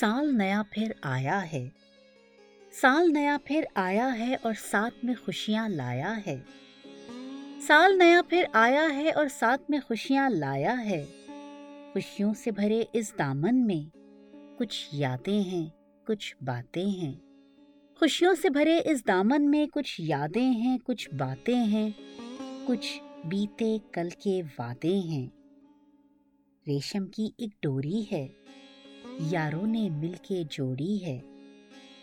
साल नया फिर आया है। साल नया फिर आया है और साथ में खुशियाँ लाया है। साल नया फिर आया है और साथ में खुशियाँ लाया है। खुशियों से भरे इस दामन में कुछ यादें हैं, कुछ बातें हैं। खुशियों से भरे इस दामन में कुछ यादें हैं, कुछ बातें हैं, कुछ बीते कल के वादे हैं। रेशम की एक डोरी है। यारों ने मिलके जोड़ी है।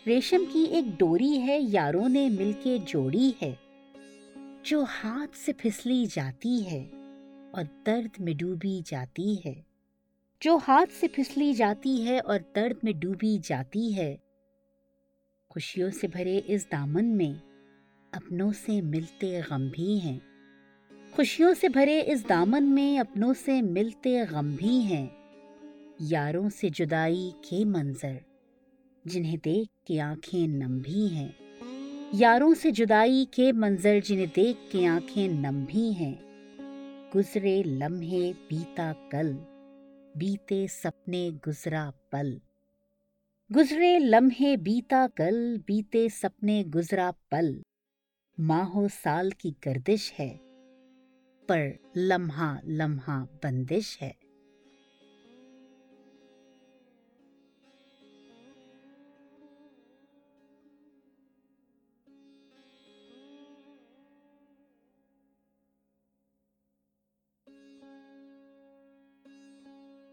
रेशम की एक डोरी है, यारों ने मिलके जोड़ी है। जो हाथ से फिसली जाती है और दर्द में डूबी जाती है। जो हाथ से फिसली जाती है और दर्द में डूबी जाती है। खुशियों से भरे इस दामन में अपनों से मिलते गम भी हैं। खुशियों से भरे इस दामन में अपनों से मिलते गम भी हैं। यारों से जुदाई के मंजर, जिन्हें देख के आँखें नम भी हैं। यारों से जुदाई के मंजर, जिन्हें देख के आँखें नम भी हैं। गुजरे लम्हे बीता कल, बीते सपने गुजरा पल। गुजरे लम्हे बीता कल, बीते सपने गुजरा पल। माहो साल की गर्दिश है, पर लम्हा लम्हा बंदिश है।